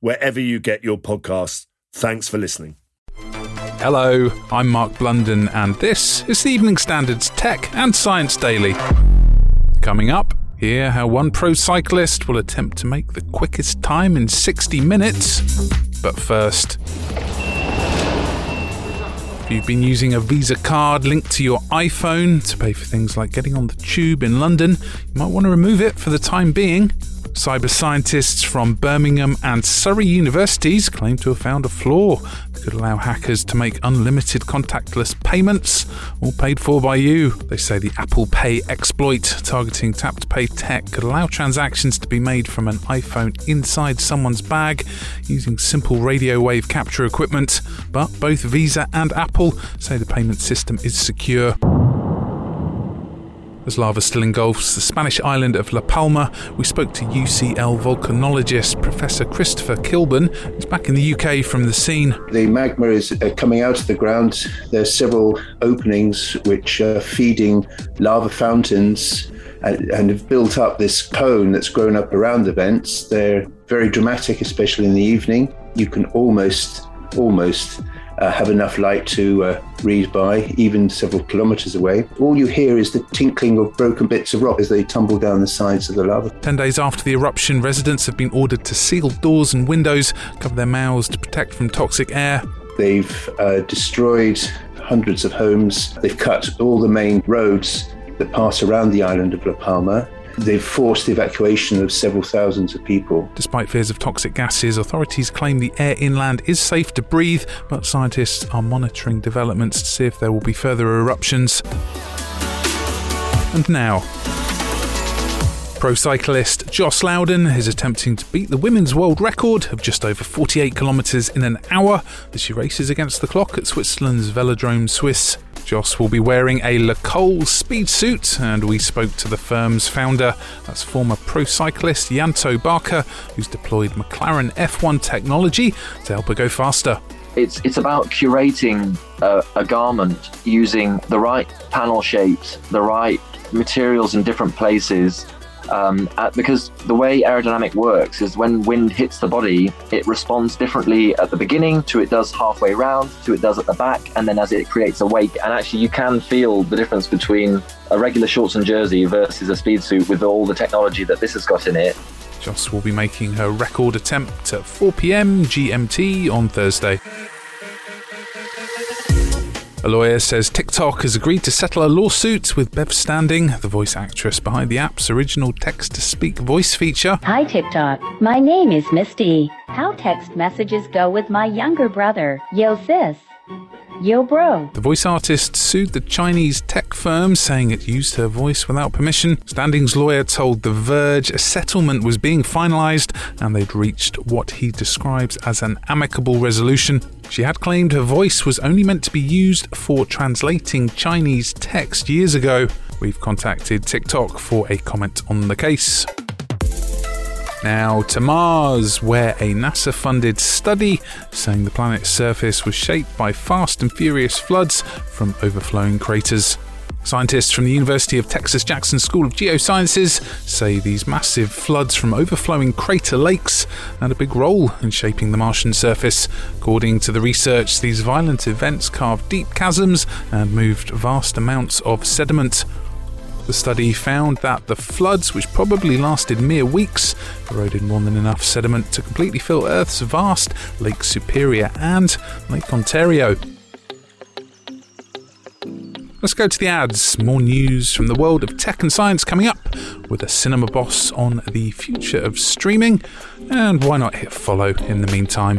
wherever you get your podcasts. Thanks for listening. Hello, I'm Mark Blunden, and this is the Evening Standards Tech and Science Daily. Coming up, hear how one pro cyclist will attempt to make the quickest time in 60 minutes. But first, if you've been using a Visa card linked to your iPhone to pay for things like getting on the tube in London, you might want to remove it for the time being. Cyber scientists from Birmingham and Surrey universities claim to have found a flaw that could allow hackers to make unlimited contactless payments, all paid for by you. They say the Apple Pay exploit targeting tap to pay tech could allow transactions to be made from an iPhone inside someone's bag using simple radio wave capture equipment. But both Visa and Apple say the payment system is secure. As lava still engulfs the Spanish island of La Palma, we spoke to UCL volcanologist Professor Christopher Kilburn, who's back in the UK from the scene. The magma is uh, coming out of the ground. There's several openings which are feeding lava fountains and, and have built up this cone that's grown up around the vents. They're very dramatic, especially in the evening. You can almost, almost uh, have enough light to uh, read by, even several kilometres away. All you hear is the tinkling of broken bits of rock as they tumble down the sides of the lava. Ten days after the eruption, residents have been ordered to seal doors and windows, cover their mouths to protect from toxic air. They've uh, destroyed hundreds of homes. They've cut all the main roads that pass around the island of La Palma. They've forced the evacuation of several thousands of people. Despite fears of toxic gases, authorities claim the air inland is safe to breathe, but scientists are monitoring developments to see if there will be further eruptions. And now, Pro cyclist Joss Lowden is attempting to beat the women's world record of just over 48 kilometres in an hour as she races against the clock at Switzerland's Velodrome Suisse. Joss will be wearing a Le Col speed suit, and we spoke to the firm's founder, that's former pro cyclist Yanto Barker, who's deployed McLaren F1 technology to help her go faster. It's it's about curating a, a garment using the right panel shapes, the right materials in different places, um, at, because the way aerodynamic works is when wind hits the body, it responds differently at the beginning to it does halfway round to it does at the back, and then as it creates a wake. And actually, you can feel the difference between a regular shorts and jersey versus a speed suit with all the technology that this has got in it. Joss will be making her record attempt at 4 pm GMT on Thursday. A lawyer says TikTok has agreed to settle a lawsuit with Bev Standing, the voice actress behind the app's original text to speak voice feature. Hi, TikTok. My name is Misty. How text messages go with my younger brother? Yo, sis. Yo, bro. The voice artist sued the Chinese tech firm, saying it used her voice without permission. Standing's lawyer told The Verge a settlement was being finalised and they'd reached what he describes as an amicable resolution. She had claimed her voice was only meant to be used for translating Chinese text years ago. We've contacted TikTok for a comment on the case. Now to Mars, where a NASA funded study saying the planet's surface was shaped by fast and furious floods from overflowing craters. Scientists from the University of Texas Jackson School of Geosciences say these massive floods from overflowing crater lakes had a big role in shaping the Martian surface. According to the research, these violent events carved deep chasms and moved vast amounts of sediment. The study found that the floods, which probably lasted mere weeks, eroded more than enough sediment to completely fill Earth's vast Lake Superior and Lake Ontario. Let's go to the ads. More news from the world of tech and science coming up with a cinema boss on the future of streaming. And why not hit follow in the meantime?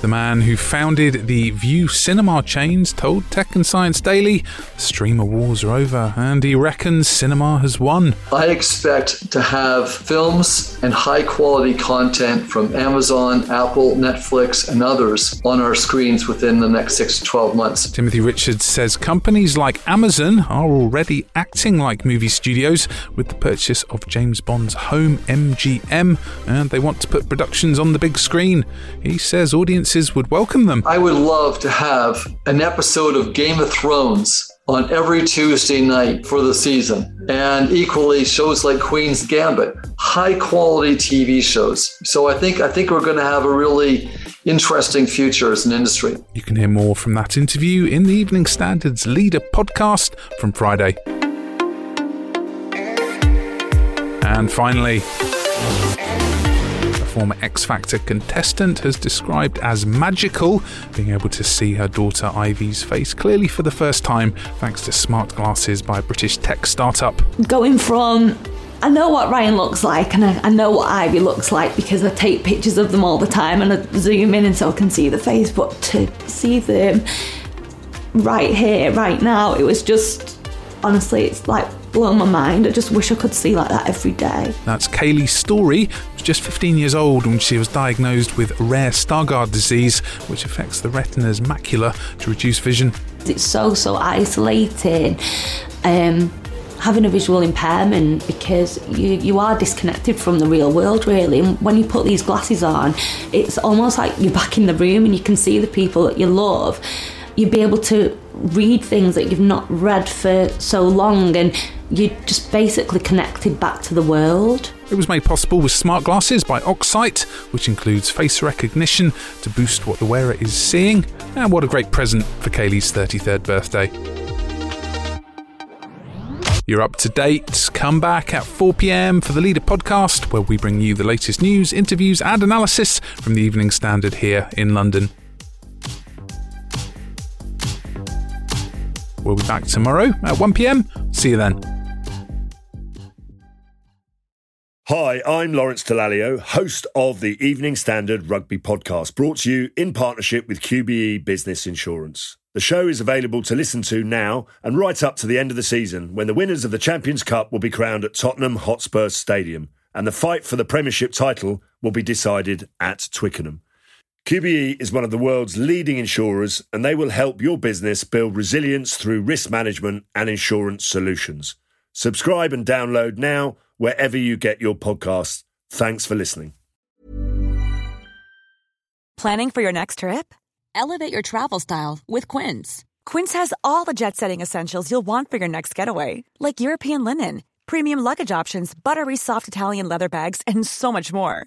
The man who founded the Vue Cinema chains told Tech and Science Daily streamer wars are over and he reckons cinema has won. I expect to have films and high quality content from Amazon, Apple, Netflix, and others on our screens within the next six to 12 months. Timothy Richards says companies like Amazon are already acting like movie studios with the purchase of James Bond's home MGM and they want to put productions on the big screen. He says audiences would welcome them. I would love to have an episode of Game of Thrones on every Tuesday night for the season. And equally shows like Queen's Gambit, high quality TV shows. So I think I think we're going to have a really interesting future as an industry. You can hear more from that interview in the Evening Standards Leader podcast from Friday. And finally, former X Factor contestant has described as magical being able to see her daughter Ivy's face clearly for the first time thanks to smart glasses by a British tech startup. going from I know what Ryan looks like and I, I know what Ivy looks like because I take pictures of them all the time and I zoom in and so I can see the face, but to see them right here, right now, it was just honestly, it's like blown my mind. I just wish I could see like that every day. That's Kaylee's story. She was just 15 years old when she was diagnosed with rare Stargardt disease, which affects the retina's macula to reduce vision. It's so so isolating. Um, having a visual impairment because you, you are disconnected from the real world really and when you put these glasses on it's almost like you're back in the room and you can see the people that you love you'd be able to read things that you've not read for so long and you're just basically connected back to the world It was made possible with smart glasses by Oxsight, which includes face recognition to boost what the wearer is seeing. And what a great present for Kaylee's 33rd birthday. You're up to date. Come back at 4 pm for the Leader podcast, where we bring you the latest news, interviews, and analysis from the Evening Standard here in London. We'll be back tomorrow at 1 pm. See you then. Hi, I'm Lawrence Dallaglio, host of the Evening Standard Rugby Podcast, brought to you in partnership with QBE Business Insurance. The show is available to listen to now and right up to the end of the season when the winners of the Champions Cup will be crowned at Tottenham Hotspur Stadium and the fight for the Premiership title will be decided at Twickenham. QBE is one of the world's leading insurers and they will help your business build resilience through risk management and insurance solutions. Subscribe and download now wherever you get your podcasts. Thanks for listening. Planning for your next trip? Elevate your travel style with Quince. Quince has all the jet setting essentials you'll want for your next getaway, like European linen, premium luggage options, buttery soft Italian leather bags, and so much more.